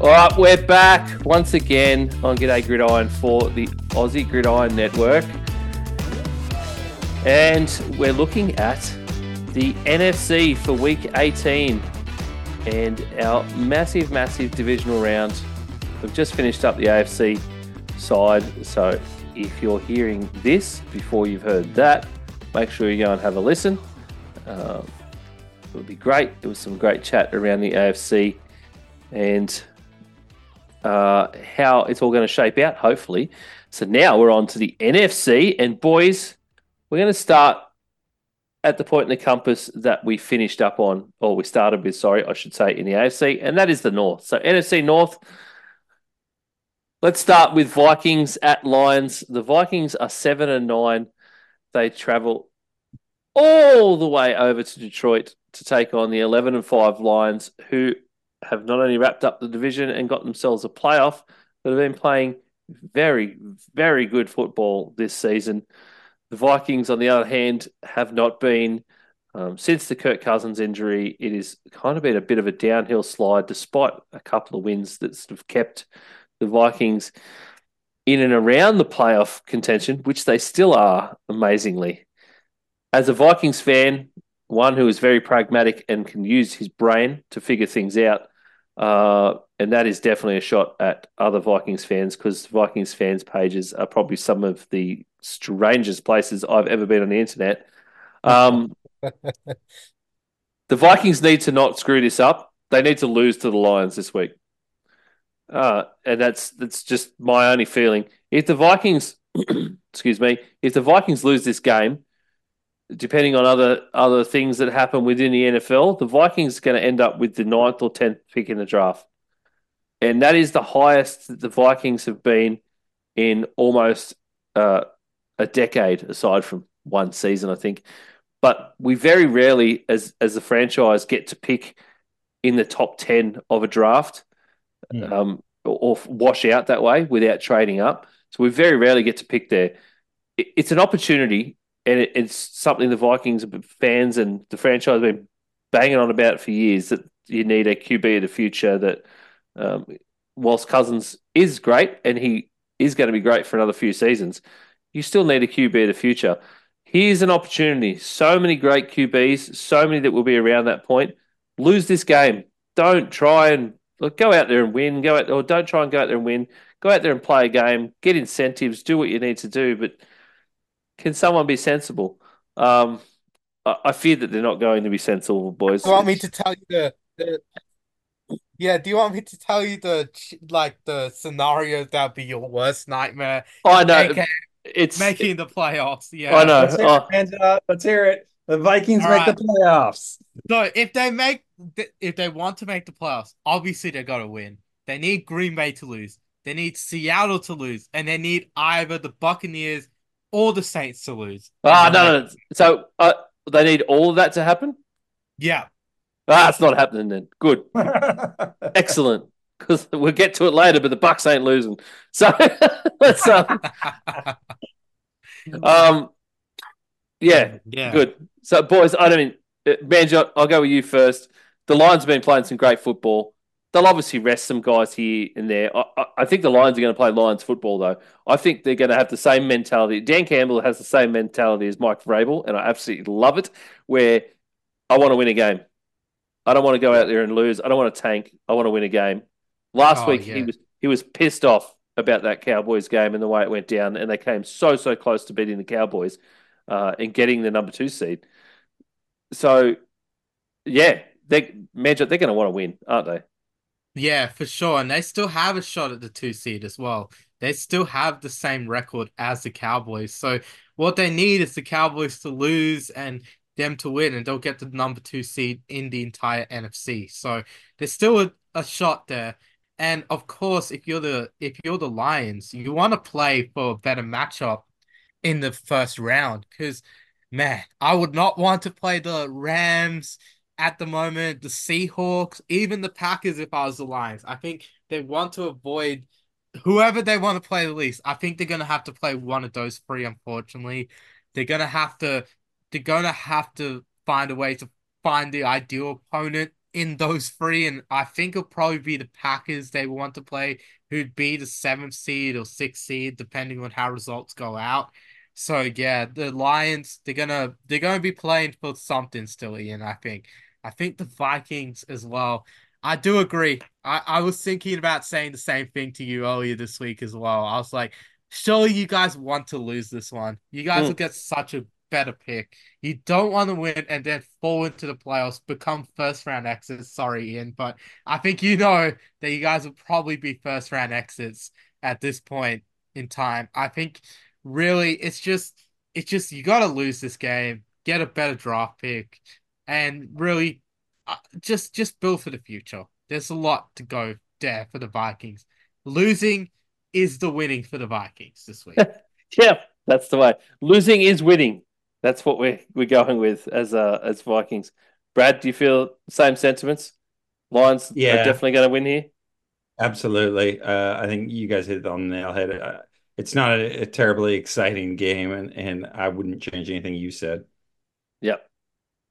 All right, we're back once again on G'day Gridiron for the Aussie Gridiron Network. And we're looking at the NFC for week 18 and our massive, massive divisional round. We've just finished up the AFC side, so if you're hearing this before you've heard that, make sure you go and have a listen. Um, it would be great. There was some great chat around the AFC and uh, how it's all going to shape out, hopefully. So now we're on to the NFC, and boys, we're going to start at the point in the compass that we finished up on, or we started with, sorry, I should say, in the AFC, and that is the North. So NFC North. Let's start with Vikings at Lions. The Vikings are seven and nine. They travel all the way over to Detroit to take on the eleven and five Lions, who have not only wrapped up the division and got themselves a playoff, but have been playing very, very good football this season. The Vikings, on the other hand, have not been, um, since the Kirk Cousins injury, it has kind of been a bit of a downhill slide, despite a couple of wins that sort of kept the Vikings in and around the playoff contention, which they still are, amazingly. As a Vikings fan, one who is very pragmatic and can use his brain to figure things out, uh, and that is definitely a shot at other Vikings fans because Vikings fans' pages are probably some of the strangest places I've ever been on the internet. Um, the Vikings need to not screw this up. They need to lose to the Lions this week. Uh, and that's that's just my only feeling. If the Vikings, excuse me, if the Vikings lose this game, depending on other other things that happen within the NFL, the Vikings are going to end up with the ninth or tenth pick in the draft, and that is the highest that the Vikings have been in almost uh, a decade, aside from one season, I think. But we very rarely, as as a franchise, get to pick in the top ten of a draft, mm. um, or, or wash out that way without trading up. So we very rarely get to pick there. It's an opportunity and it, it's something the Vikings fans and the franchise have been banging on about for years that you need a QB of the future. That um, whilst Cousins is great and he is going to be great for another few seasons, you still need a QB of the future. Here's an opportunity. So many great QBs, so many that will be around that point. Lose this game. Don't try and look, go out there and win. Go out or don't try and go out there and win. Go out there and play a game. Get incentives. Do what you need to do, but can someone be sensible? Um, I, I fear that they're not going to be sensible, boys. Do you want me to tell you the, the yeah, do you want me to tell you the like the scenario that'd be your worst nightmare? Oh, I know. AKA it's making the playoffs. Yeah, I know. Let's hear, oh. it, Let's hear it. The Vikings All make right. the playoffs. So if they make, if they want to make the playoffs, obviously they got to win. They need Green Bay to lose. They need Seattle to lose, and they need either the Buccaneers or the Saints to lose. Ah, no, no, no. So uh, they need all of that to happen. Yeah. Ah, it's not happening then. Good. Excellent. Because we'll get to it later, but the Bucks ain't losing. So let's um, um yeah, yeah, good. So boys, I don't mean Manjot, I'll go with you first. The Lions have been playing some great football they'll obviously rest some guys here and there. I, I, think the Lions are going to play Lions football, though. I think they're going to have the same mentality. Dan Campbell has the same mentality as Mike Vrabel, and I absolutely love it. Where I want to win a game. I don't want to go out there and lose. I don't want to tank. I want to win a game. Last oh, week yeah. he was he was pissed off about that Cowboys game and the way it went down, and they came so so close to beating the Cowboys uh, and getting the number two seed. So, yeah, they Magic, they're going to want to win, aren't they? Yeah, for sure. And they still have a shot at the two seed as well. They still have the same record as the Cowboys. So what they need is the Cowboys to lose and them to win, and they'll get the number two seed in the entire NFC. So there's still a, a shot there. And of course, if you're the if you're the Lions, you want to play for a better matchup in the first round. Because man, I would not want to play the Rams at the moment, the Seahawks, even the Packers, if I was the Lions. I think they want to avoid whoever they want to play the least. I think they're gonna have to play one of those three, unfortunately. They're gonna have to they're gonna have to find a way to find the ideal opponent in those three, and I think it'll probably be the Packers they want to play, who'd be the seventh seed or sixth seed, depending on how results go out. So yeah, the Lions they're gonna they're gonna be playing for something still, Ian. I think. I think the Vikings as well. I do agree. I, I was thinking about saying the same thing to you earlier this week as well. I was like, surely you guys want to lose this one. You guys mm. will get such a better pick. You don't want to win and then fall into the playoffs, become first round exits. Sorry, Ian, but I think you know that you guys will probably be first round exits at this point in time. I think really it's just it's just you got to lose this game, get a better draft pick, and really uh, just just build for the future. There's a lot to go there for the Vikings. Losing is the winning for the Vikings this week. yeah, that's the way. Losing is winning. That's what we're we're going with as uh as Vikings. Brad, do you feel same sentiments? Lions yeah. are definitely going to win here. Absolutely. Uh, I think you guys hit it on the nail head. Uh, it's not a, a, terribly exciting game, and, and I wouldn't change anything you said. Yep.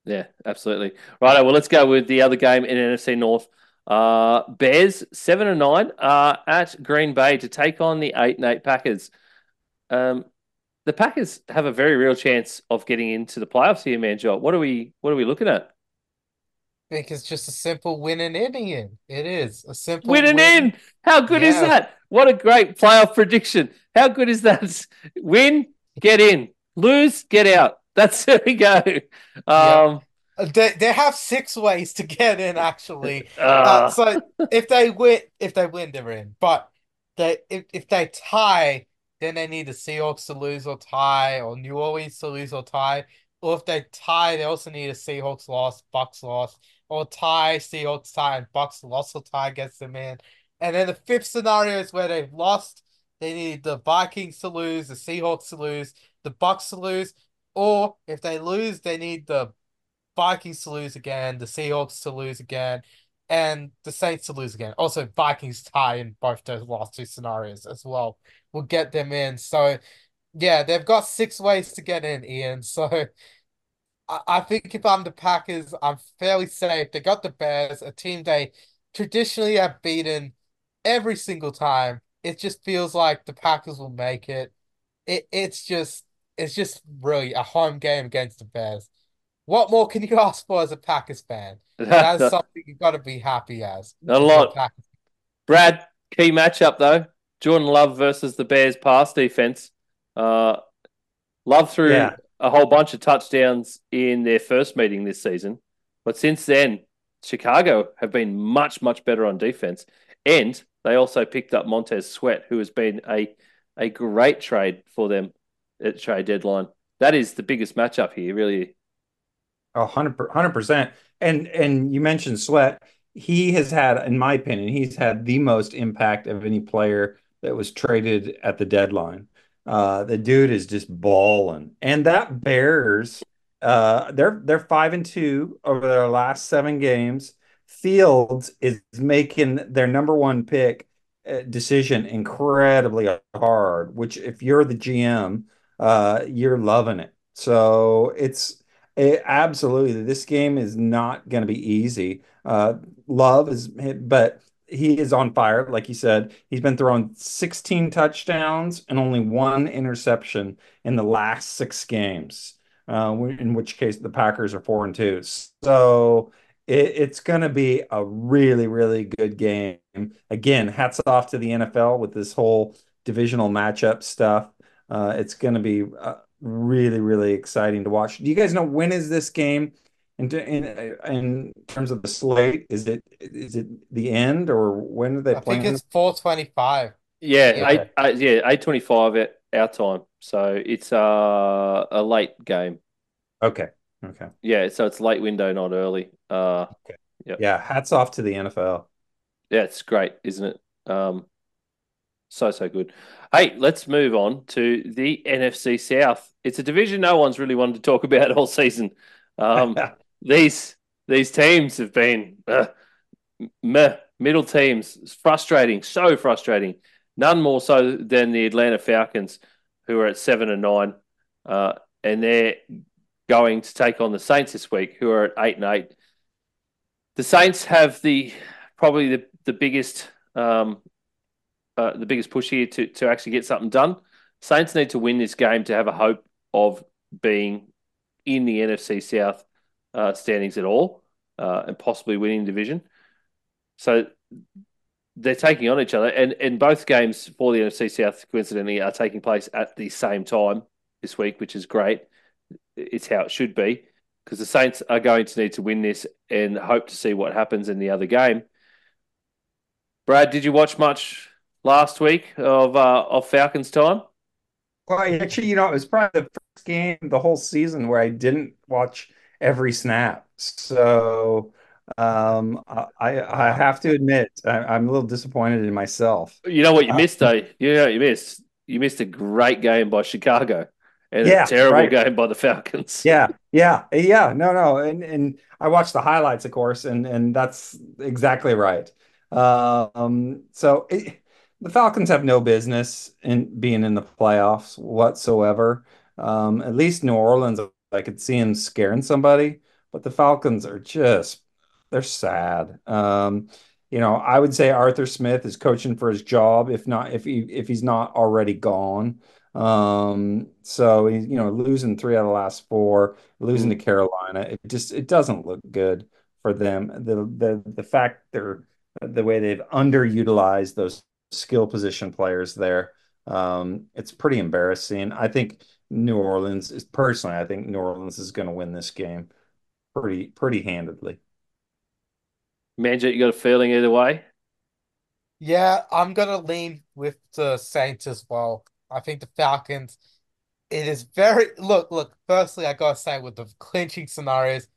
Yeah, absolutely. Right. Well, let's go with the other game in NFC North. Uh, Bears seven and nine uh, at Green Bay to take on the eight and eight Packers. Um, the Packers have a very real chance of getting into the playoffs here, Manjot, what are we what are we looking at? I think it's just a simple win and in. It is a simple win and win. in. How good yeah. is that? What a great playoff prediction. How good is that? Win, get in. Lose, get out. That's there we go. Um, yeah. They, they have six ways to get in actually. Uh, uh, so if they win, if they win, they're in. But they if, if they tie, then they need the Seahawks to lose or tie, or New Orleans to lose or tie. Or if they tie, they also need a Seahawks loss, Bucks loss, or tie, Seahawks tie, and Bucks loss or tie gets them in. And then the fifth scenario is where they've lost. They need the Vikings to lose, the Seahawks to lose, the Bucks to lose, or if they lose, they need the Vikings to lose again, the Seahawks to lose again, and the Saints to lose again. Also, Vikings tie in both those last two scenarios as well will get them in. So, yeah, they've got six ways to get in, Ian. So, I, I think if I'm the Packers, I'm fairly safe. They got the Bears, a team they traditionally have beaten every single time. It just feels like the Packers will make it. It it's just it's just really a home game against the Bears. What more can you ask for as a Packers fan? That's something you've got to be happy as. A lot. Brad, key matchup though. Jordan Love versus the Bears pass defense. Uh, Love threw yeah. a whole bunch of touchdowns in their first meeting this season, but since then, Chicago have been much much better on defense, and they also picked up Montez Sweat, who has been a a great trade for them at trade deadline. That is the biggest matchup here, really. A hundred percent. And and you mentioned Sweat. He has had, in my opinion, he's had the most impact of any player that was traded at the deadline. Uh, the dude is just balling, and that Bears, uh, they're they're five and two over their last seven games. Fields is making their number one pick uh, decision incredibly hard. Which, if you're the GM, uh, you're loving it. So it's it, absolutely this game is not going to be easy. Uh, love is, but he is on fire. Like you said, he's been throwing 16 touchdowns and only one interception in the last six games. Uh, in which case the Packers are four and two. So it, it's going to be a really, really good game. Again, hats off to the NFL with this whole divisional matchup stuff. Uh, it's going to be uh, really, really exciting to watch. Do you guys know when is this game? In, in in terms of the slate, is it is it the end or when are they I playing? I think it's four twenty five. Yeah, yeah, eight, eight yeah, eight twenty five at our time. So it's uh, a late game. Okay. Okay. Yeah, so it's late window, not early. Uh, okay. Yep. Yeah. Hats off to the NFL. Yeah, it's great, isn't it? Um, so so good. Hey, let's move on to the NFC South. It's a division no one's really wanted to talk about all season. Um, these these teams have been uh, meh, middle teams. It's frustrating, so frustrating. None more so than the Atlanta Falcons, who are at seven and nine, uh, and they're going to take on the Saints this week, who are at eight and eight. the Saints have the probably the the biggest um, uh, the biggest push here to to actually get something done. Saints need to win this game to have a hope of being in the NFC South uh, standings at all uh, and possibly winning division. So they're taking on each other, and, and both games for the NFC South, coincidentally, are taking place at the same time this week, which is great. It's how it should be because the Saints are going to need to win this and hope to see what happens in the other game. Brad, did you watch much last week of uh, of Falcons time? Well, actually, you know, it was probably the first game the whole season where I didn't watch every snap. So um, I I have to admit I, am a little disappointed in myself. You know what you uh, missed, though. You know what you missed. You missed a great game by Chicago and yeah, a terrible right. game by the Falcons. Yeah, yeah, yeah. No, no, and and I watched the highlights, of course, and and that's exactly right. Um, so it, the Falcons have no business in being in the playoffs whatsoever. Um, at least New Orleans, I could see him scaring somebody, but the Falcons are just they're sad. Um, you know, I would say Arthur Smith is coaching for his job, if not if he if he's not already gone. Um, so he's you know losing three out of the last four, losing to mm. Carolina. It just it doesn't look good for them. The the the fact they're the way they've underutilized those skill position players there. Um, it's pretty embarrassing. I think New Orleans is personally, I think New Orleans is going to win this game pretty pretty handedly. Manjot, you got a feeling either way? Yeah, I'm gonna lean with the Saints as well. I think the Falcons. It is very look, look. Firstly, I gotta say with the clinching scenarios,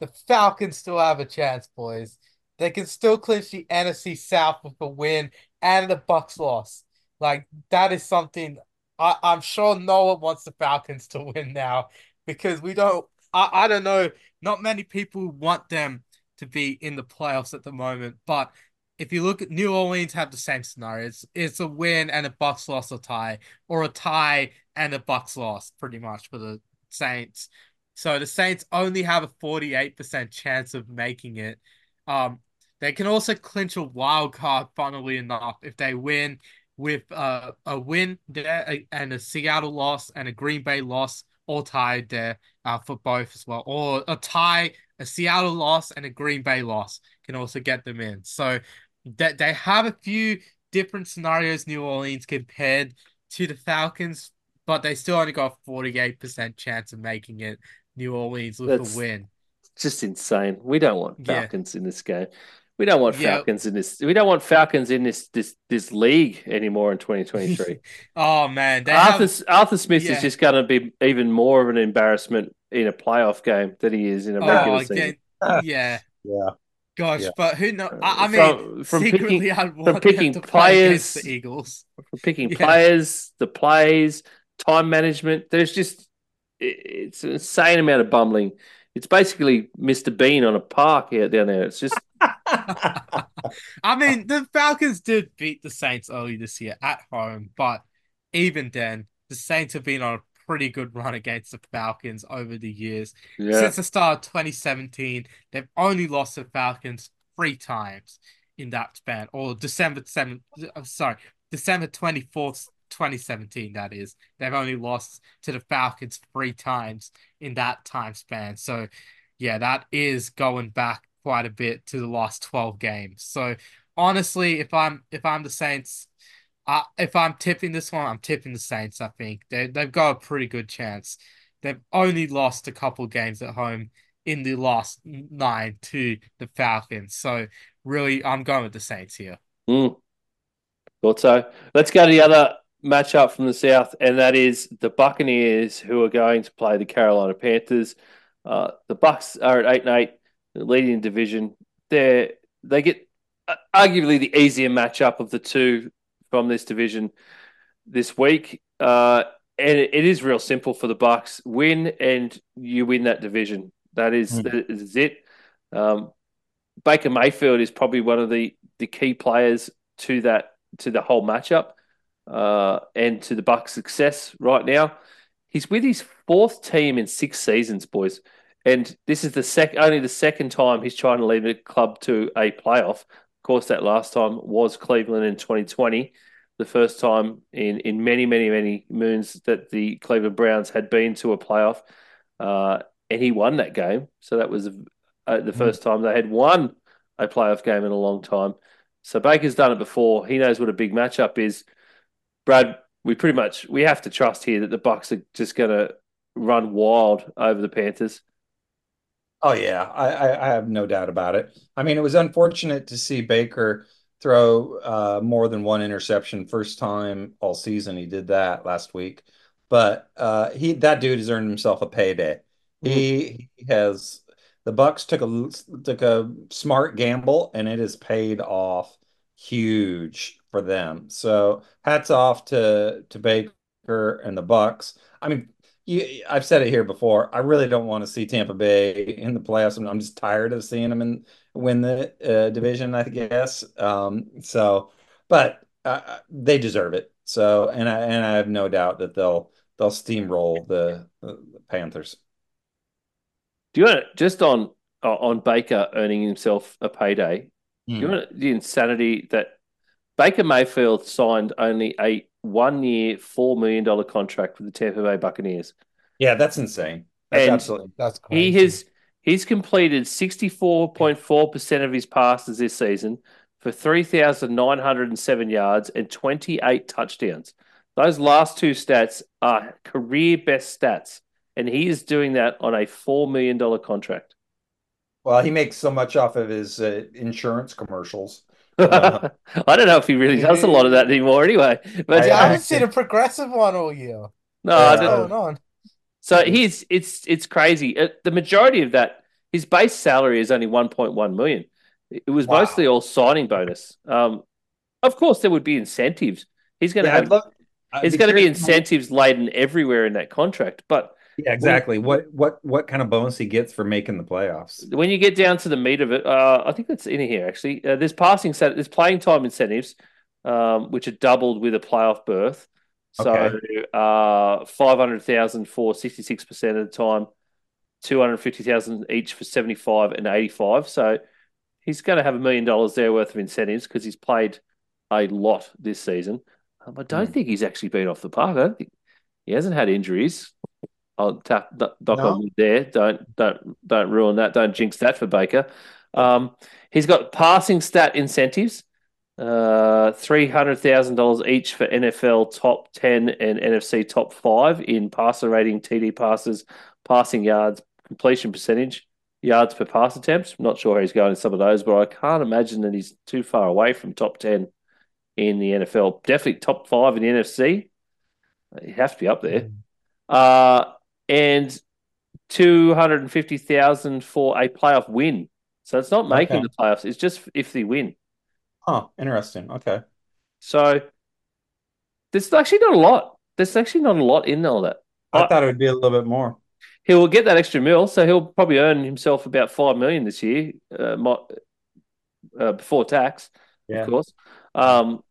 the Falcons still have a chance, boys. They can still clinch the NFC South with a win and the Bucks loss. Like that is something I, I'm sure no one wants the Falcons to win now because we don't. I, I don't know. Not many people want them to be in the playoffs at the moment. But if you look at New Orleans, have the same scenario. It's, it's a win and a Bucks loss or tie, or a tie and a Bucks loss, pretty much for the Saints. So the Saints only have a 48% chance of making it. Um, they can also clinch a wild card, funnily enough, if they win with uh, a win there and a Seattle loss and a Green Bay loss, all tied there uh, for both as well, or a tie, a Seattle loss, and a Green Bay loss can also get them in. So that they have a few different scenarios, New Orleans compared to the Falcons, but they still only got a 48% chance of making it. New Orleans with That's a win. Just insane. We don't want Falcons yeah. in this game. We don't want Falcons in this. We don't want Falcons in this this this league anymore in 2023. oh man, Arthur have... Arthur Smith yeah. is just going to be even more of an embarrassment in a playoff game than he is in a oh, regular oh, season. Yeah, yeah. Gosh, yeah. but who knows? I, I mean, from, from picking, from picking players, the Eagles, from picking yeah. players, the plays, time management. There's just it's an insane amount of bumbling. It's basically Mr. Bean on a park out down there. It's just I mean, the Falcons did beat the Saints early this year at home, but even then, the Saints have been on a pretty good run against the Falcons over the years. Yeah. Since the start of 2017, they've only lost the Falcons three times in that span, or December 7th, uh, sorry, December 24th, 2017, that is. They've only lost to the Falcons three times in that time span. So, yeah, that is going back quite a bit to the last 12 games. So honestly, if I'm if I'm the Saints, uh, if I'm tipping this one, I'm tipping the Saints. I think they they've got a pretty good chance. They've only lost a couple games at home in the last nine to the Falcons. So really, I'm going with the Saints here. Mm. Thought so. Let's go to the other matchup from the South, and that is the Buccaneers, who are going to play the Carolina Panthers. Uh, the Bucks are at eight and eight leading division. They they get uh, arguably the easier matchup of the two from this division this week. Uh, and it, it is real simple for the Bucks: win and you win that division. That is, mm. that is it. Um, Baker Mayfield is probably one of the the key players to that to the whole matchup uh, and to the Bucks' success right now. He's with his fourth team in six seasons, boys and this is the sec only the second time he's trying to lead the club to a playoff. Of course, that last time was Cleveland in 2020, the first time in in many many many moons that the Cleveland Browns had been to a playoff, uh, and he won that game. So that was uh, the first time they had won a playoff game in a long time. So Baker's done it before. He knows what a big matchup is. Brad, we pretty much we have to trust here that the Bucks are just going to run wild over the Panthers. Oh yeah, I, I, have no doubt about it. I mean, it was unfortunate to see Baker throw uh, more than one interception. First time all season he did that last week, but uh, he that dude has earned himself a payday. Mm-hmm. He, he has the Bucks took a took a smart gamble and it has paid off huge for them. So hats off to to Baker and the Bucks. I mean, you, I've said it here before. I really don't want to see Tampa Bay in the playoffs. I'm, I'm just tired of seeing them in win the uh, division. I guess. Um, so, but uh, they deserve it. So, and I and I have no doubt that they'll they'll steamroll the, the Panthers. Do you want to, just on uh, on Baker earning himself a payday? Mm. Do you hmm. want the insanity that Baker Mayfield signed only a one year, $4 million contract with the Tampa Bay Buccaneers. Yeah, that's insane. That's and absolutely that's crazy. He has he's completed 64.4% of his passes this season for 3,907 yards and 28 touchdowns. Those last two stats are career best stats, and he is doing that on a $4 million contract. Well, he makes so much off of his uh, insurance commercials uh, I don't know if he really does a lot of that anymore anyway. But I, haven't seen a progressive one all year. No, I don't. Going on? So he's it's it's crazy. Uh, the majority of that, his base salary is only one point one million. It was wow. mostly all signing bonus. Um, of course, there would be incentives. He's going to yeah, have. Love, there's going to be incentives laden everywhere in that contract, but yeah, exactly. What what what kind of bonus he gets for making the playoffs? When you get down to the meat of it, uh, I think that's in here actually. Uh, there's passing set, there's playing time incentives, um, which are doubled with a playoff berth. So okay. uh, five hundred thousand for sixty six percent of the time, two hundred fifty thousand each for seventy five and eighty five. So he's going to have a million dollars there worth of incentives because he's played a lot this season. Um, I don't mm. think he's actually been off the park. I don't think he hasn't had injuries. I'll tap dock no. on there. Don't don't don't ruin that. Don't jinx that for Baker. Um, he's got passing stat incentives, uh, three hundred thousand dollars each for NFL top ten and NFC top five in passer rating, TD passes, passing yards, completion percentage, yards per pass attempts. I'm not sure how he's going in some of those, but I can't imagine that he's too far away from top ten in the NFL. Definitely top five in the NFC. You have to be up there. Mm. Uh, and 250,000 for a playoff win. So it's not making okay. the playoffs, it's just if they win. Huh, interesting. Okay. So there's actually not a lot. There's actually not a lot in all that. I, I thought it would be a little bit more. He will get that extra mil, so he'll probably earn himself about five million this year, uh, uh, before tax, yeah. of course. Um,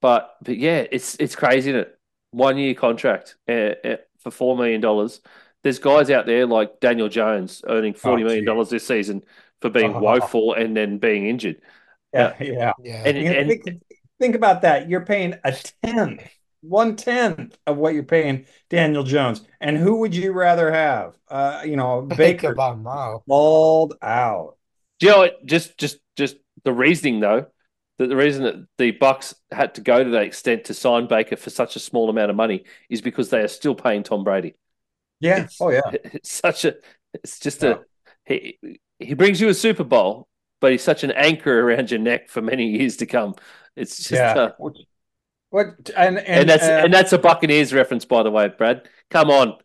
but but yeah, it's it's crazy, isn't it? One year contract uh, uh for four million dollars. There's guys out there like Daniel Jones earning forty oh, million dollars this season for being oh. woeful and then being injured. Yeah, yeah, yeah. And, and think, think, about that. You're paying a tenth, one tenth of what you're paying Daniel Jones. And who would you rather have? Uh, you know, Baker balled out. Do you know what? Just, just, just the reasoning though that the reason that the Bucks had to go to that extent to sign Baker for such a small amount of money is because they are still paying Tom Brady. Yeah. It's, oh yeah. It's such a. It's just yeah. a. He he brings you a Super Bowl, but he's such an anchor around your neck for many years to come. It's just. Yeah. Uh, what and, and, and that's uh, and that's a Buccaneers reference, by the way, Brad. Come on.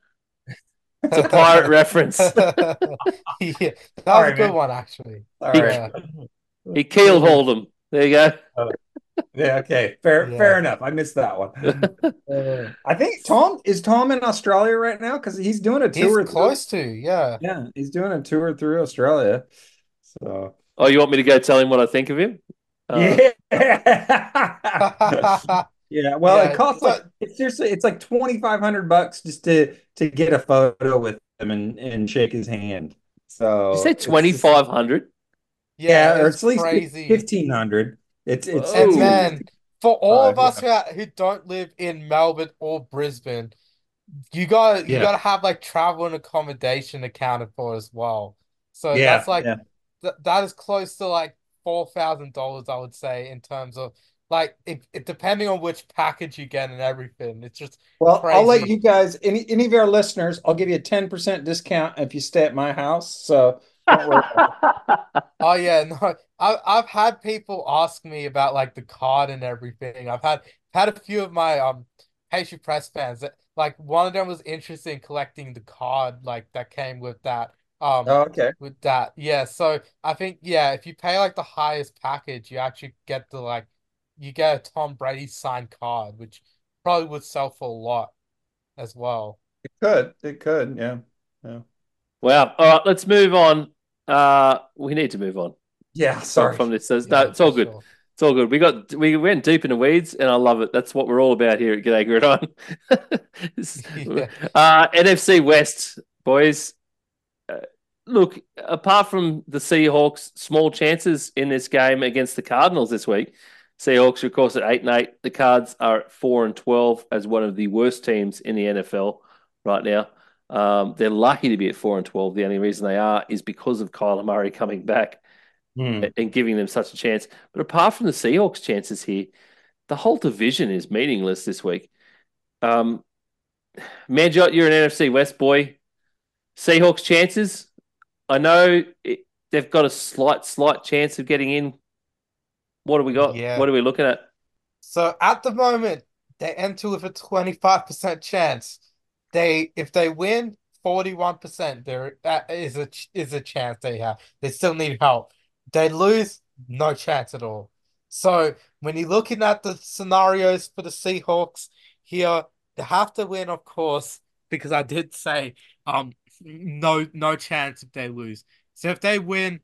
It's a pirate reference. yeah, that was a good man. one, actually. He, right. he keelhauled him. There you go. Uh, yeah, okay. Fair yeah. fair enough. I missed that one. Uh, I think Tom is Tom in Australia right now because he's doing a tour. He's close through, to, yeah. Yeah, he's doing a tour through Australia. So Oh, you want me to go tell him what I think of him? Uh, yeah. yeah, well, yeah, it costs like it's seriously it's like twenty five hundred bucks just to to get a photo with him and, and shake his hand. So Did you say twenty five hundred? Yeah, or it's least crazy. fifteen hundred. It's it's. And Ooh. then for all of Five, us who, who don't live in Melbourne or Brisbane, you got you Yeah. got to have like travel and accommodation accounted for as well. So yeah, that's like yeah. th that is close to like four thousand dollars, I would say, in terms of like it, it depending on which package you get and everything. It's just Well, I'll let you guys, any any of our listeners, I'll give you a ten percent discount if you stay at my house. So. Oh yeah, no. I I've had people ask me about like the card and everything. I've had had a few of my um Pastry Press fans that like one of them was interested in collecting the card like that came with that um Oh, okay. with that. Yeah, so I think yeah, if you pay like the highest package, you actually get the like you get a Tom Brady signed card, which probably would sell for a lot as well. It could. It could. Yeah. Yeah. Well, All right, let's move on. Uh, we need to move on Yeah. Sorry. from this. There's- Yeah, no, it's all good. sure. It's all good. We got we went deep in the weeds, and I love it. That's what we're all about here at G'day Gridiron. Yeah. uh, NFC West, boys. Uh, look, apart from the Seahawks, small chances in this game against the Cardinals this week. Seahawks, of course, at eight and eight. The Cards are at four and twelve as one of the worst teams in the NFL right now. Um, they're lucky to be at four and twelve. The only reason they are is because of Kyler Murray coming back Hmm. and giving them such a chance. But apart from the Seahawks' chances here, the whole division is meaningless this week. Um, Manjot, you're an NFC West boy. Seahawks' chances. I know it, they've got a slight, slight chance of getting in. What do we got? Yeah. What are we looking at? So at the moment, they enter with a 25% chance. They if they win 41%, there that is a is a chance they have. They still need help. They lose, no chance at all. So when you're looking at the scenarios for the Seahawks here, they have to win, of course, because I did say um no no chance if they lose. So if they win,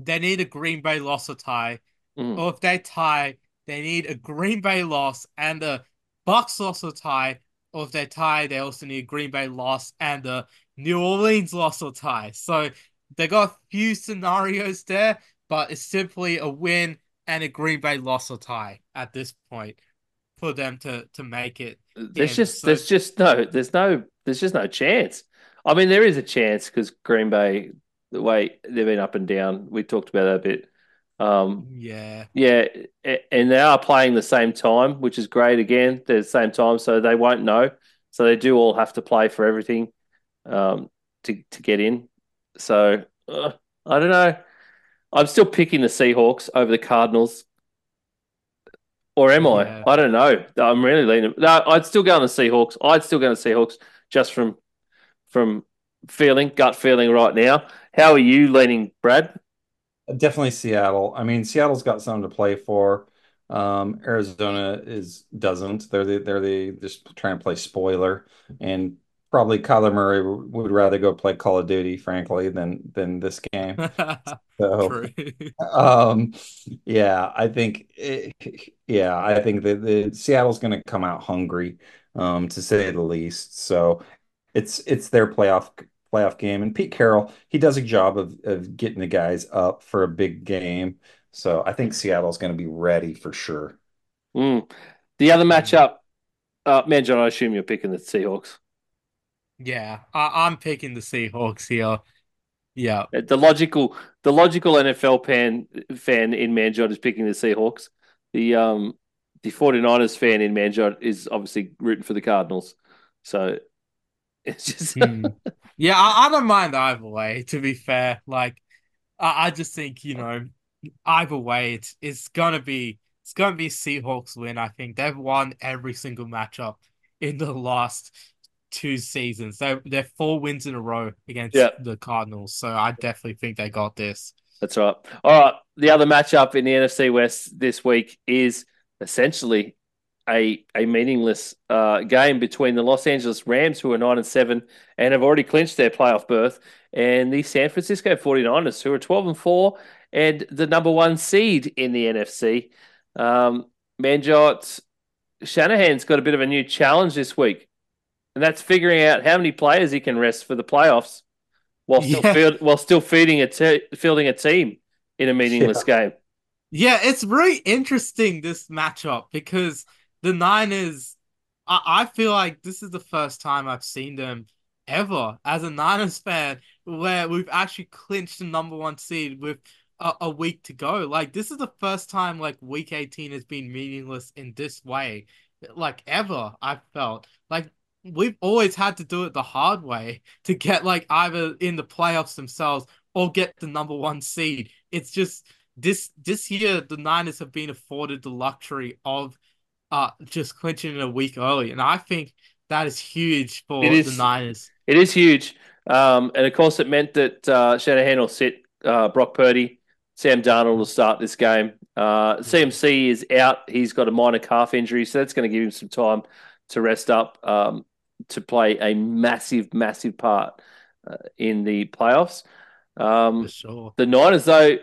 they need a Green Bay loss or tie. Mm. Or if they tie, they need a Green Bay loss and a Bucks loss or tie. Or if they tie, they also need a Green Bay loss and a New Orleans loss or tie. So they got a few scenarios there, but it's simply a win and a Green Bay loss or tie at this point for them to to make it. There's Yeah, just, so- there's just no, there's no, there's just no chance. I mean, there is a chance because Green Bay, the way they've been up and down, we talked about that a bit. Um, Yeah. Yeah, and they are playing the same time, which is great. Again, they're the same time, so they won't know. So they do all have to play for everything um, to to get in. So uh, I don't know. I'm still picking the Seahawks over the Cardinals, or am Yeah. I? I don't know. I'm really leaning. No, I'd still go on the Seahawks. I'd still go on the Seahawks just from from feeling, gut feeling right now. How are you leaning, Brad? Definitely Seattle. I mean, Seattle's got something to play for. Um, Arizona is doesn't. They're the they're the just trying to play spoiler, and probably Kyler Murray would rather go play Call of Duty, frankly, than than this game. So, um, yeah, I think, it, yeah, I think that the Seattle's going to come out hungry, um, to say the least. So it's it's their playoff playoff game, and Pete Carroll he does a job of of getting the guys up for a big game. So I think Seattle's going to be ready for sure. Mm. The other matchup, uh, Manjot, I assume you're picking the Seahawks. Yeah, I, I'm picking the Seahawks here. Yeah, Uh, The logical, the logical NFL fan fan in Manjot is picking the Seahawks. The um, the 49ers fan in Manjot is obviously rooting for the Cardinals. So it's just Hmm. Yeah, I, I don't mind either way. To be fair, like I, I just think you know, either way, it's it's gonna be it's gonna be Seahawks win. I think they've won every single matchup in the last two seasons. They they're four wins in a row against Yeah. the Cardinals. So I definitely think they got this. That's right. All right. The other matchup in the NFC West this week is essentially a a meaningless uh, game between the Los Angeles Rams, who are nine and seven and have already clinched their playoff berth, and the San Francisco 49ers, who are 12 and four and the number one seed in the NFC. Um, Manjot Shanahan's got a bit of a new challenge this week, and that's figuring out how many players he can rest for the playoffs. while still Yeah. field, while still feeding a te- fielding a team in a meaningless game. Yeah, it's really interesting this matchup because the Niners, I, I feel like this is the first time I've seen them ever as a Niners fan where we've actually clinched the number one seed with a, a week to go. Like this is the first time like week 18 has been meaningless in this way, like ever, I've felt. Like we've always had to do it the hard way to get like either in the playoffs themselves or get the number one seed. It's just this this year the Niners have been afforded the luxury of uh just clinching it a week early, and I think that is huge for It is. the Niners. It is huge, um, and of course, it meant that uh, Shanahan will sit uh, Brock Purdy, Sam Darnold will start this game. Uh, CMC is out; he's got a minor calf injury, so that's going to give him some time to rest up um, to play a massive, massive part uh, in the playoffs. Um, For sure. the Niners, though,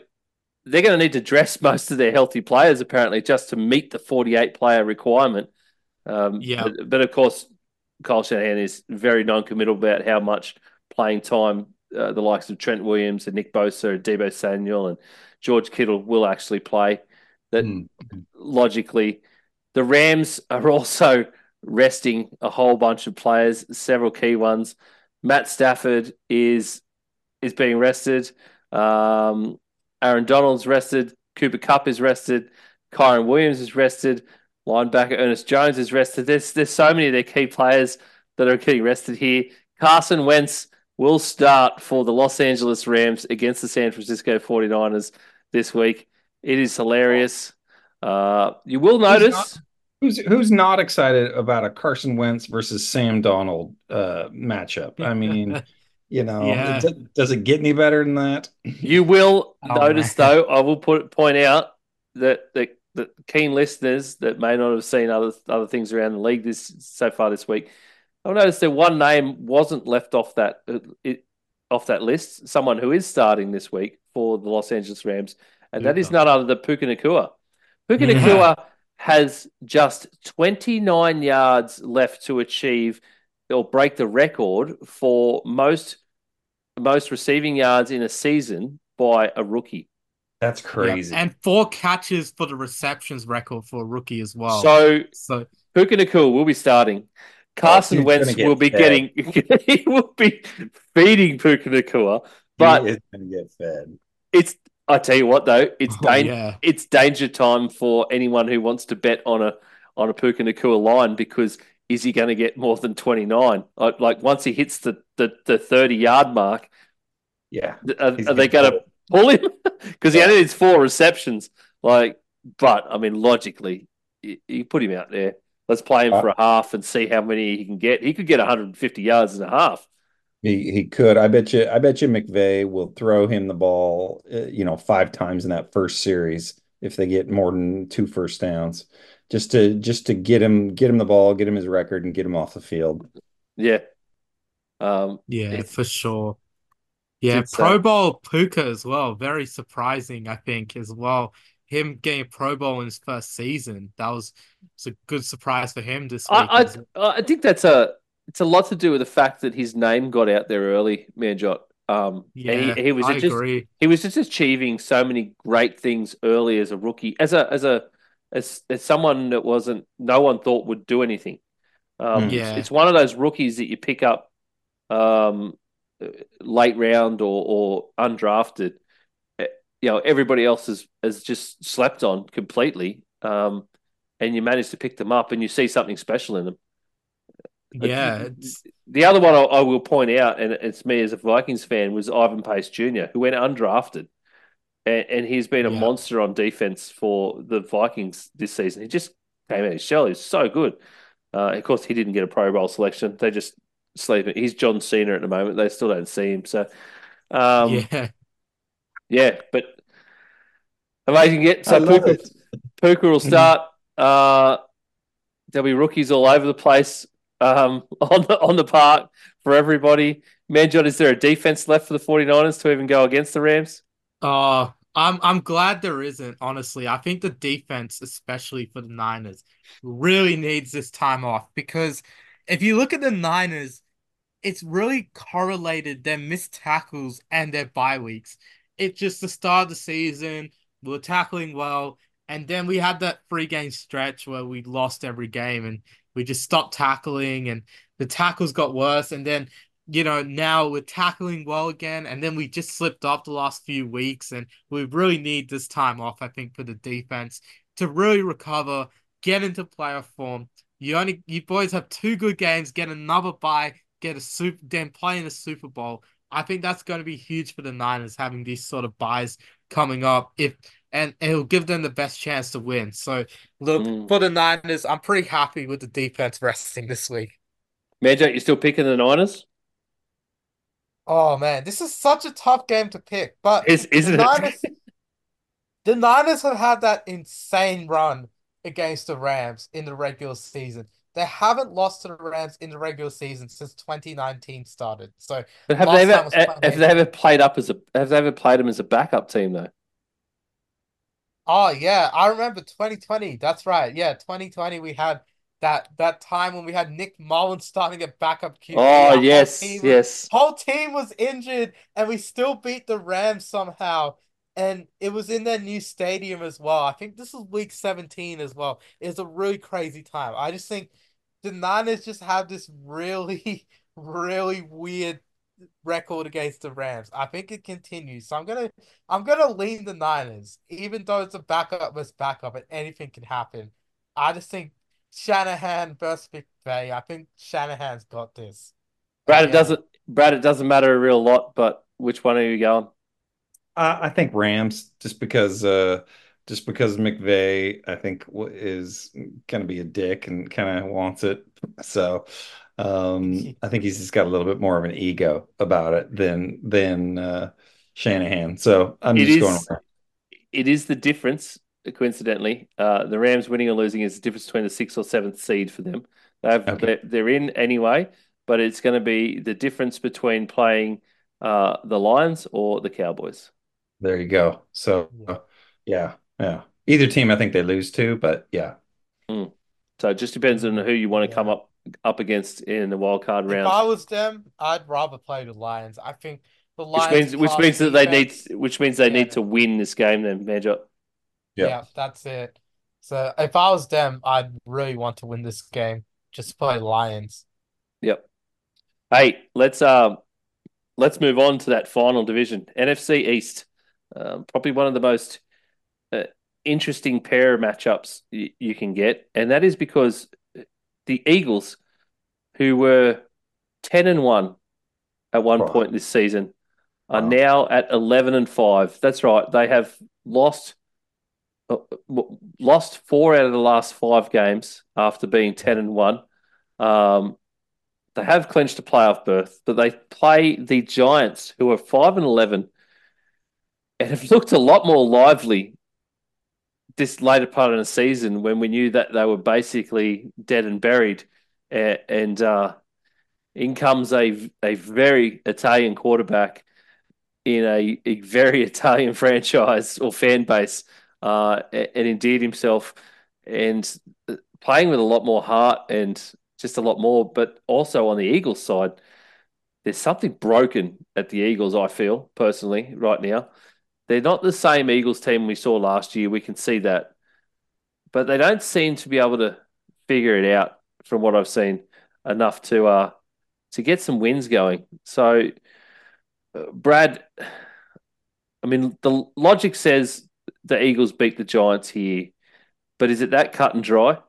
they're going to need to dress most of their healthy players apparently just to meet the 48 player requirement. Um, Yeah. But, but of course, Kyle Shanahan is very non committal about how much playing time uh, the likes of Trent Williams and Nick Bosa and Deebo Samuel and George Kittle will actually play. That Mm. logically, the Rams are also resting a whole bunch of players, several key ones. Matt Stafford is is being rested. Um, Aaron Donald's rested. Cooper Kupp is rested. Kyren Williams is rested. Linebacker Ernest Jones is rested. There's there's so many of their key players that are getting rested here. Carson Wentz will start for the Los Angeles Rams against the San Francisco 49ers this week. It is hilarious. Uh, you will notice. Who's who's not excited about a Carson Wentz versus Sam Darnold uh, matchup? I mean, you know, Yeah. does, does it get any better than that? You will Oh, notice, man. though, I will put point out that the, the keen listeners that may not have seen other other things around the league this so far this week, I've noticed that one name wasn't left off that uh, it, off that list. Someone who is starting this week for the Los Angeles Rams, and that is none other than Puka Nacua. Puka Yeah. Nacua has just 29 yards left to achieve or break the record for most most receiving yards in a season by a rookie. That's crazy. Yeah, And four catches for the receptions record for a rookie as well. So so Puka Nacua will be starting. Carson he's Wentz will be fed. getting he will be feeding Puka Nacua. But he is going to get fed. it's I tell you what though, it's oh, dan- yeah. it's danger time for anyone who wants to bet on a on a Puka Nacua line because is he going to get more than 29? Like, once he hits the, the, the 30 yard mark, Yeah. are, are they gonna pull him? Because he only needs four receptions. Like, but I mean, logically, you, you put him out there. Let's play him Uh, for a half and see how many he can get. He could get 150 yards and a half. He he could. I bet you. I bet you McVay will throw him the ball. Uh, you know, five times in that first series if they get more than two first downs, just to just to get him get him the ball, get him his record, and get him off the field. Yeah. Um, Yeah, It's- for sure. Yeah, Pro Bowl Puka as well. Very surprising, I think, as well. Him getting a Pro Bowl in his first season. That was, was a good surprise for him this week. I, I I think that's a it's a lot to do with the fact that his name got out there early, Manjot. Um, yeah, and he, he was I just agree. he was just achieving so many great things early as a rookie, as a as a as, as someone that wasn't no one thought would do anything. Um, Mm. it's, Yeah. it's one of those rookies that you pick up um, late round or or undrafted. Eh, You know, everybody else has has just slept on completely, um, and you manage to pick them up, and you see something special in them. Yeah, it's, The other one I, I will point out, and it's me as a Vikings fan, was Ivan Pace Jr., who went undrafted, and, and he's been a Yeah. monster on defense for the Vikings this season. He just came out his shell. He's so good. Uh, of course, he didn't get a Pro Bowl selection. They just sleep. He's John Cena at the moment. They still don't see him. So, um, yeah. yeah, but amazing. Get so Puka, it. Puka will start. Uh, there'll be rookies all over the place um, on the on the park for everybody. Manjot, is there a defense left for the 49ers to even go against the Rams? Uh, I'm I'm glad there isn't, honestly. I think the defense, especially for the Niners, really needs this time off because if you look at the Niners, it's really correlated their missed tackles and their bye weeks. It's just the start of the season, we are tackling well, and then we had that three game stretch where we lost every game and we just stopped tackling and the tackles got worse. And then, you know, now we're tackling well again. And then we just slipped off the last few weeks. And we really need this time off, I think, for the defense to really recover, get into playoff form. You only you boys have two good games, get another bye, get a super then play in the Super Bowl. I think that's going to be huge for the Niners having these sort of byes coming up. If and it'll give them the best chance to win. So look mm. for the Niners, I'm pretty happy with the defense resting this week. Magic, you still picking the Niners? Oh man, this is such a tough game to pick. But is isn't the Niners, the Niners have had that insane run against the Rams in the regular season. They haven't lost to the Rams in the regular season since 2019 started. So, but have they ever eh, have they ever played up as a have they ever played them as a backup team though? Oh yeah, I remember 2020. That's right. Yeah, 2020 we had that that time when we had Nick Mullens starting at backup QB. Oh yes, was, yes. Whole team was injured, and we still beat the Rams somehow. And it was in their new stadium as well. I think this is week 17 as well. It's a really crazy time. I just think the Niners just have this really, really weird record against the Rams. I think it continues. So I'm gonna I'm gonna lean the Niners, even though it's a backup versus backup and anything can happen. I just think Shanahan versus McVay. I think Shanahan's got this. Brad, it doesn't Brad, it doesn't matter a real lot, but which one are you going? Uh, I think Rams, just because uh just because McVay, I think, is going to be a dick and kind of wants it. So um, I think he's just got a little bit more of an ego about it than than uh, Shanahan. So I'm it just is, going. It is the difference. Coincidentally, uh, the Rams winning or losing is the difference between the sixth or seventh seed for them. They have, okay. they're, they're, in anyway, but it's going to be the difference between playing uh, the Lions or the Cowboys. There you go. So, yeah, yeah. Either team, I think they lose to, but yeah. Mm. So it just depends on who you want to yeah. come up up against in the wild card round. If I was them, I'd rather play the Lions. I think the Lions, which means which means that they need which means they yeah. need to win this game. Then, Major. Yeah. yeah, that's it. So if I was them, I'd really want to win this game. Just play Lions. Yep. Hey, let's um, let's move on to that final division, NFC East. Um, probably one of the most uh, interesting pair of matchups y- you can get, and that is because the Eagles, who were 10 and 1 at one right. point this season, are wow. now at 11 and 5. That's right. They have lost lost four out of the last five games after being 10 and 1. Um, they have clinched a playoff berth, but they play the Giants, who are 5 and 11 and have looked a lot more lively this later part of the season when we knew that they were basically dead and buried, and uh, in comes a a very Italian quarterback in a, a very Italian franchise or fan base, uh, and endeared himself and uh, playing with a lot more heart and just a lot more. But also on the Eagles side, there's something broken at the Eagles. I feel personally right now. They're not the same Eagles team we saw last year. We can see that. But they don't seem to be able to figure it out from what I've seen enough to uh to get some wins going. So uh, Brad I mean the logic says the Eagles beat the Giants here. But is it that cut and dry?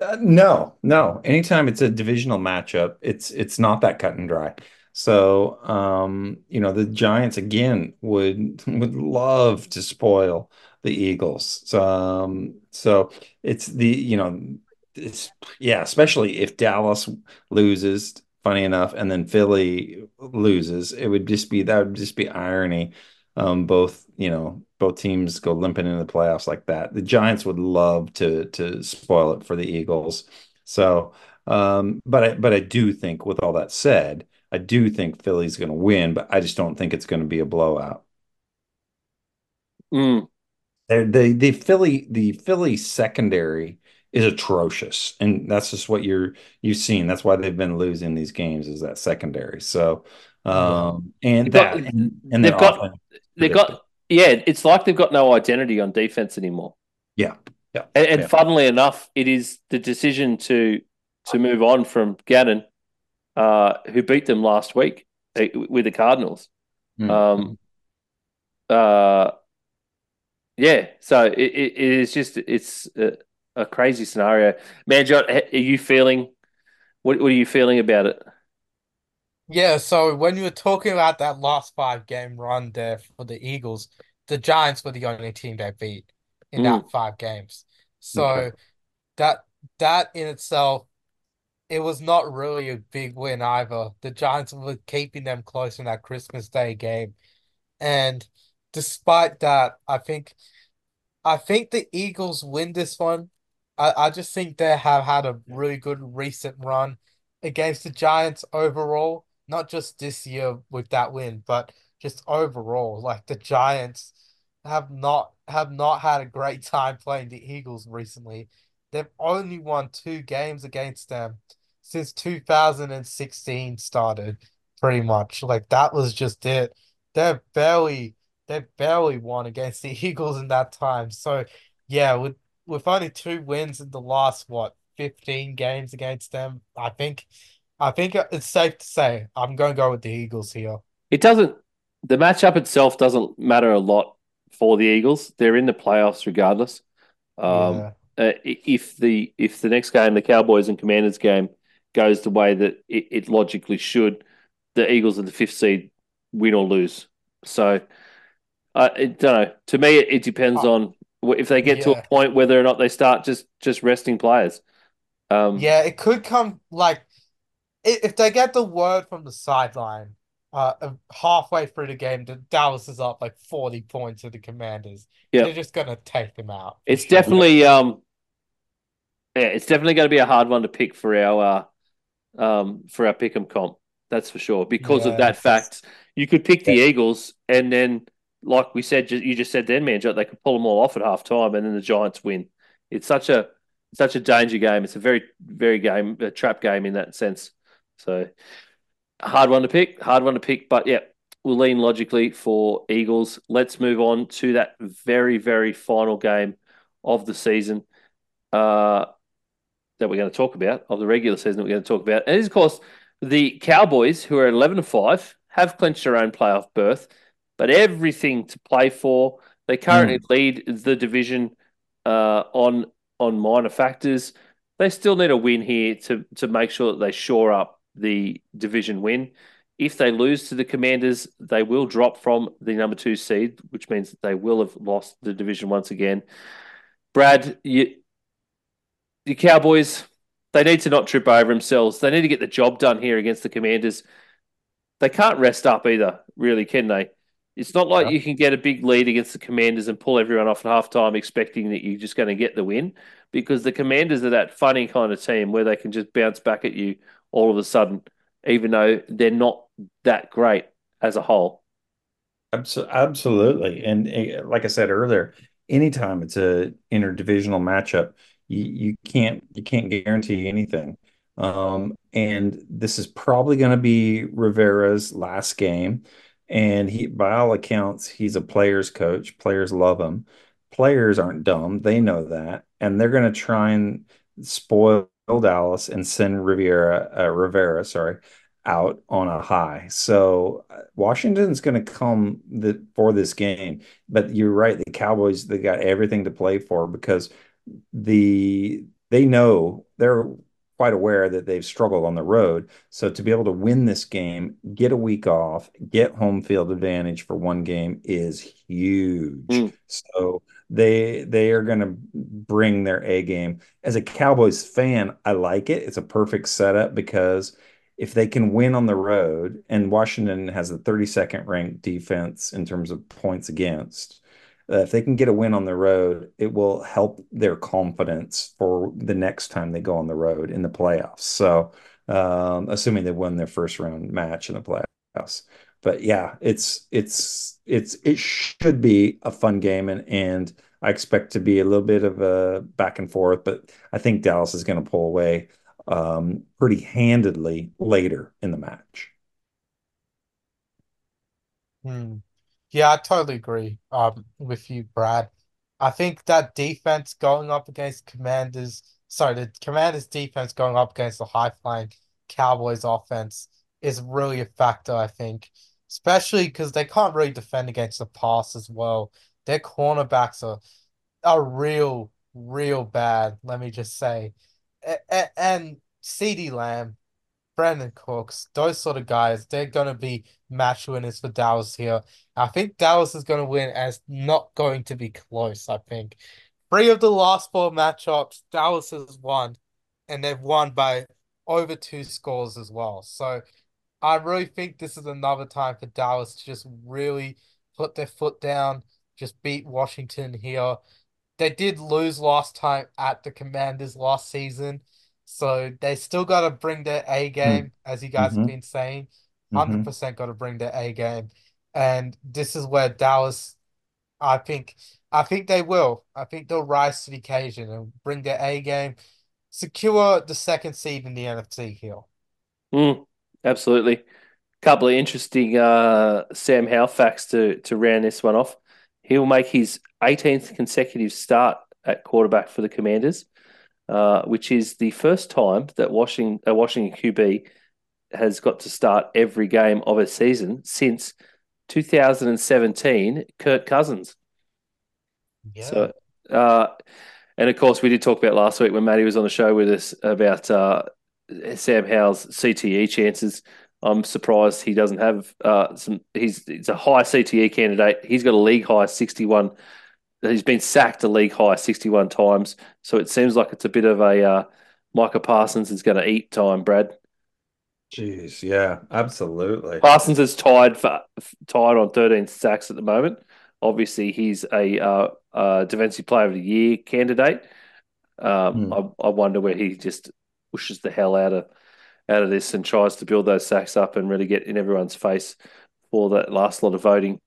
Uh, no, no. Anytime it's a divisional matchup, it's it's not that cut and dry. So, um, you know, the Giants again would would love to spoil the Eagles. So, um, so it's the you know, it's yeah, especially if Dallas loses. Funny enough, and then Philly loses, it would just be that would just be irony. Um, both you know, both teams go limping into the playoffs like that. The Giants would love to to spoil it for the Eagles. So, um, but I, but I do think, with all that said I do think Philly's going to win, but I just don't think it's going to be a blowout. Mm. The the Philly the Philly secondary is atrocious, and that's just what you're you've seen. That's why they've been losing these games is that secondary. So, um, and They've got- that and, and they've got- offense. They've got yeah, it's like they've got no identity on defense anymore. Yeah, yeah, And, and yeah. funnily enough, it is the decision to to move on from Gannon, uh, who beat them last week uh, with the Cardinals. Mm. Um, uh, yeah, so it, it, it is just it's a, a crazy scenario. Manjot, are you feeling? What What are you feeling about it? Yeah, so when you were talking about that last five game run there for the Eagles, the Giants were the only team they beat in that mm. five games. So Okay. that that in itself, it was not really a big win either. The Giants were keeping them close in that Christmas Day game. And despite that, I think I think the Eagles win this one. I, I just think they have had a really good recent run against the Giants overall, not just this year with that win, but just overall. Like the Giants have not have not had a great time playing the Eagles recently. They've only won two games against them since 2016 started, pretty much. Like that was just it. They've barely they barely won against the Eagles in that time. So yeah, with with only two wins in the last what 15 games against them, I think I think it's safe to say I'm going to go with the Eagles here. It doesn't. The matchup itself doesn't matter a lot for the Eagles. They're in the playoffs regardless. Um, Yeah. uh, if the if the next game, the Cowboys and Commanders game, goes the way that it, it logically should, the Eagles are the fifth seed, win or lose. So, I I don't know. To me, it, it depends Oh. on if they get to a point whether or not they start just just resting players. Um, Yeah, it could come like if they get the word from the sideline, uh, halfway through the game that Dallas is up like 40 points to the Commanders. They're just gonna take them out. It's sure. definitely um yeah, it's definitely going to be a hard one to pick for our uh, um for our pick'em comp. That's for sure because of that fact. You could pick the Eagles and then like we said you just said then man they could pull them all off at half time and then the Giants win. It's such a such a danger game. It's a very very game a trap game in that sense. So hard one to pick, hard one to pick, but yeah, we'll lean logically for Eagles. Let's move on to that very, very final game of the season uh, that we're going to talk about, of the regular season that we're going to talk about. And it is, of course, the Cowboys, who are 11 to 5, have clinched their own playoff berth, but everything to play for. They currently lead the division uh, on on minor factors. They still need a win here to to make sure that they shore up the division win. If they lose to the Commanders, they will drop from the number two seed, which means that they will have lost the division once again. Brad, you, the Cowboys, they need to not trip over themselves. They need to get the job done here against the Commanders. They can't rest up either, really, can they? It's not like Yeah. you can get a big lead against the Commanders and pull everyone off at halftime expecting that you're just going to get the win because the Commanders are that funny kind of team where they can just bounce back at you all of a sudden, even though they're not that great as a whole. Absolutely. And eh, like I said earlier, anytime it's a interdivisional matchup, you, you can't you can't guarantee anything. Um, and this is probably going to be Rivera's last game. And he, by all accounts, he's a player's coach. Players love him. Players aren't dumb. They know that. And they're going to try and spoil Dallas and send Riviera, uh, Rivera, sorry, out on a high. So uh, Washington's going to come the, for this game, but you're right. The Cowboys they got everything to play for because the they know they're quite aware that they've struggled on the road. So to be able to win this game, get a week off, get home field advantage for one game is huge. Mm. So they they are going to bring their A game. As a Cowboys fan, I like it. It's a perfect setup because if they can win on the road, and Washington has the 32nd ranked defense in terms of points against, uh, if they can get a win on the road, it will help their confidence for the next time they go on the road in the playoffs. So, um, assuming they win their first round match in the playoffs. But yeah, it's it's it's it should be a fun game, and and I expect to be a little bit of a back and forth, but I think Dallas is going to pull away um, pretty handedly later in the match. Hmm. Yeah, I totally agree um, with you, Brad. I think that defense going up against Commanders, sorry, the Commanders defense going up against the high flying Cowboys offense is really a factor, I think, especially because they can't really defend against the pass as well. Their cornerbacks are are real, real bad, let me just say. And, and CeeDee Lamb, Brandin Cooks, those sort of guys, they're going to be match winners for Dallas here. I think Dallas is going to win as not going to be close, I think. Three of the last four matchups, Dallas has won, and they've won by over two scores as well. So I really think this is another time for Dallas to just really put their foot down, just beat Washington here. They did lose last time at the Commanders last season. So they still got to bring their A game, mm. as you guys mm-hmm. have been saying. 100% mm-hmm. got to bring their A game. And this is where Dallas, I think, I think they will. I think they'll rise to the occasion and bring their A game, secure the second seed in the NFC here. Mm, absolutely. a Couple of interesting uh, Sam Howell facts to to round this one off. He'll make his 18th consecutive start at quarterback for the Commanders. Uh, which is the first time that Washington, a Washington QB has got to start every game of a season since 2017, Kirk Cousins. Yeah. So, uh, and of course, we did talk about last week when Matty was on the show with us about uh, Sam Howell's CTE chances. I'm surprised he doesn't have uh, some. He's it's a high CTE candidate. He's got a league high 61 He's been sacked a league high 61 times. So it seems like it's a bit of a uh, Micah Parsons is going to eat time, Brad. Jeez, yeah, absolutely. Parsons is tied for tied on 13 sacks at the moment. Obviously, he's a uh, uh, defensive player of the year candidate. Um, mm. I, I, wonder where he just pushes the hell out of out of this and tries to build those sacks up and really get in everyone's face for that last lot of voting.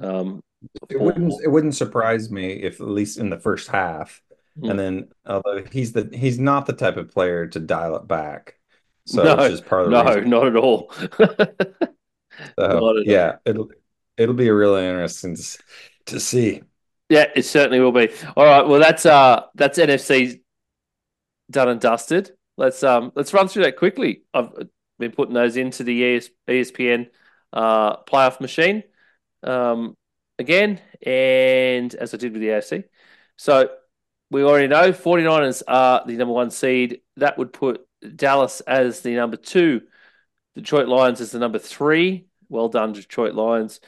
Um, it wouldn't it wouldn't surprise me if at least in the first half, mm. and then although he's the he's not the type of player to dial it back. So no, it's just part of the no, reason. not at all. so, at yeah, all. it'll it'll be a really interesting to, to see. Yeah, it certainly will be. All right, well that's uh that's NFC done and dusted. Let's um let's run through that quickly. I've been putting those into the ES, ESPN uh playoff machine. Um, again, and as I did with the AFC. So we already know 49ers are the number one seed. That would put Dallas as the number two, Detroit Lions as the number three. Well done, Detroit Lions.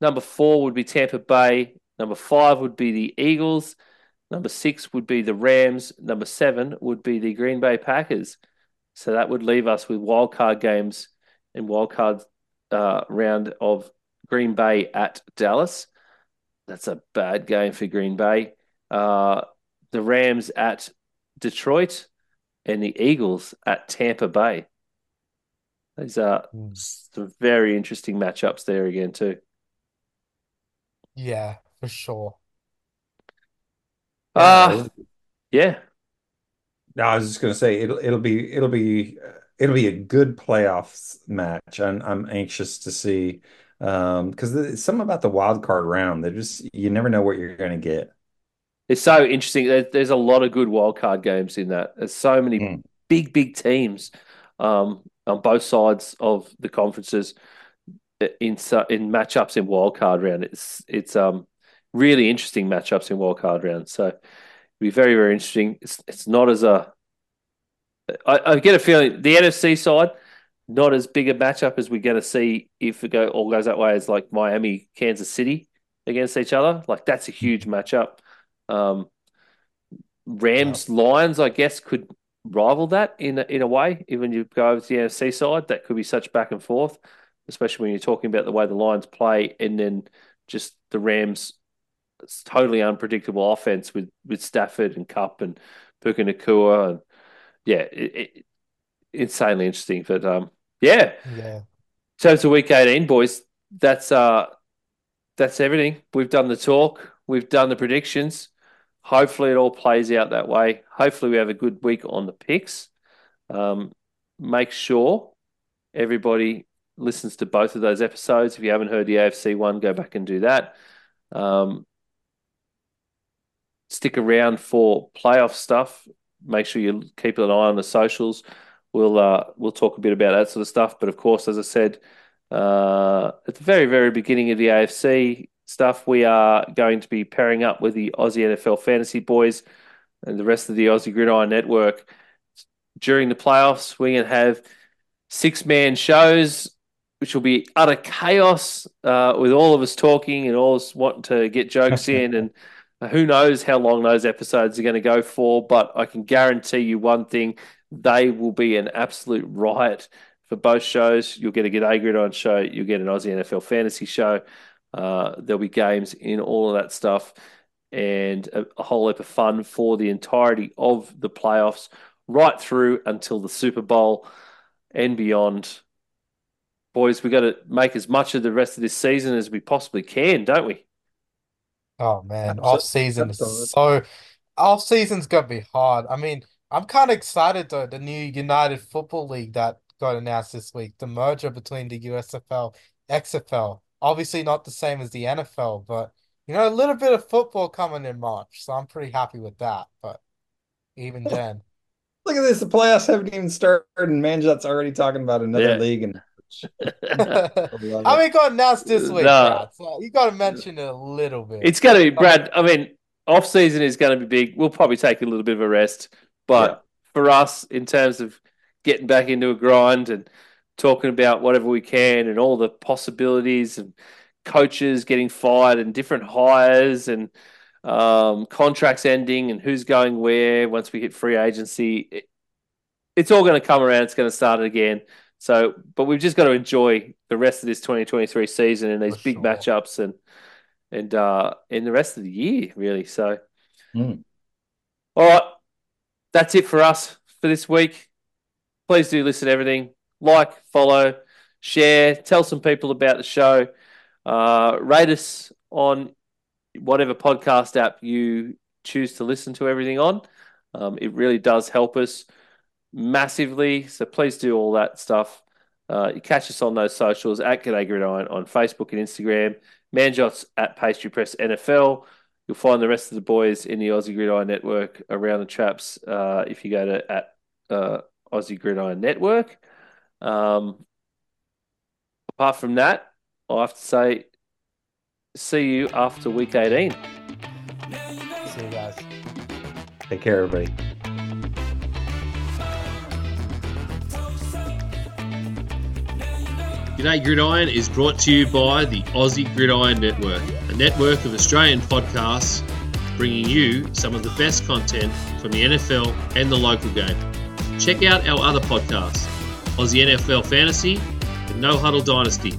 Number four would be Tampa Bay. Number five would be the Eagles. Number six would be the Rams. Number seven would be the Green Bay Packers. So that would leave us with wild card games and wild card uh, round of Green Bay at Dallas. That's a bad game for Green Bay. Uh, the Rams at Detroit and the Eagles at Tampa Bay. These are mm. some very interesting matchups there again too. Yeah, for sure. Uh yeah. No, I was just gonna say it'll it'll be it'll be it'll be a good playoffs match. I'm I'm anxious to see um because some about the wild card round. They're just you never know what you're going to get. It's so interesting. There's a lot of good wild card games in that. There's so many mm. big big teams um on both sides of the conferences in so in matchups in wild card round. It's it's um really interesting matchups in wild card round so it'll be very very interesting it's it's not as a I, I get a feeling the NFC side not as big a matchup as we're going to see if it go all goes that way as like Miami, Kansas City against each other. Like that's a huge matchup. Um, Rams, Lions, I guess, could rival that in a, in a way. Even you go over to the NFC side, that could be such back and forth, especially when you're talking about the way the Lions play, and then just the Rams. It's totally unpredictable offense with with Stafford and Kupp and Puka Nacua and yeah, it, it, insanely interesting. But um, yeah, yeah. So it's a week eighteen, boys. That's uh, that's everything. We've done the talk. we've done the predictions. Hopefully, it all plays out that way. Hopefully, we have a good week on the picks. Um, make sure everybody listens to both of those episodes. If you haven't heard the AFC one, go back and do that. Um, stick around for playoff stuff. Make sure you keep an eye on the socials. We'll uh, we'll talk a bit about that sort of stuff. But of course, as I said uh, at the very very beginning of the AFC stuff, we are going to be pairing up with the Aussie NFL Fantasy Boys and the rest of the Aussie Gridiron Network during the playoffs. We're going to have six man shows, which will be utter chaos uh, with all of us talking and all us wanting to get jokes in. And who knows how long those episodes are going to go for. But I can guarantee you one thing they will be an absolute riot for both shows. You'll get a G'day Gridiron show, you'll get an Aussie NFL fantasy show. Uh, there'll be games in all of that stuff and a, a whole heap of fun for the entirety of the playoffs, right through until the Super Bowl and beyond. Boys, we've got to make as much of the rest of this season as we possibly can, don't we? Oh man, off season absolutely. is so off season's gonna be hard. I mean, I'm kind of excited though, the new United Football League that got announced this week, the merger between the USFL, XFL. Obviously not the same as the NFL, but you know, a little bit of football coming in March, so I'm pretty happy with that. But even then, Look at this. The playoffs haven't even started, and Manjot's already talking about another Yeah. league. And I mean, got announced this week, No. So you got to mention it a little bit. It's going to be, Brad. I mean, off season is going to be big. We'll probably take a little bit of a rest, but for us, in terms of getting back into a grind and talking about whatever we can and all the possibilities and coaches getting fired and different hires and um, contracts ending and who's going where once we hit free agency, it, it's all going to come around. It's going to start again. So, but we've just got to enjoy the rest of this 2023 season and these For big sure. matchups and and uh in the rest of the year, really. So, Mm. all right, that's it for us for this week. Please do listen to everything. Like, follow, share, tell some people about the show. Uh, rate us on whatever podcast app you choose to listen to everything on. Um, it really does help us massively. So please do all that stuff. Uh, you catch us on those socials at G'day Gridiron on Facebook and Instagram. Manjots at Pastry Press NFL. You'll find the rest of the boys in the Aussie Gridiron Network around the traps uh, if you go to at uh, Aussie Gridiron Network. Um, apart from that, I have to say, see you after week 18. See you guys. Take care, everybody. G'day Gridiron is brought to you by the Aussie Gridiron Network, a network of Australian podcasts bringing you some of the best content from the NFL and the local game. Check out our other podcasts Aussie NFL Fantasy and No Huddle Dynasty,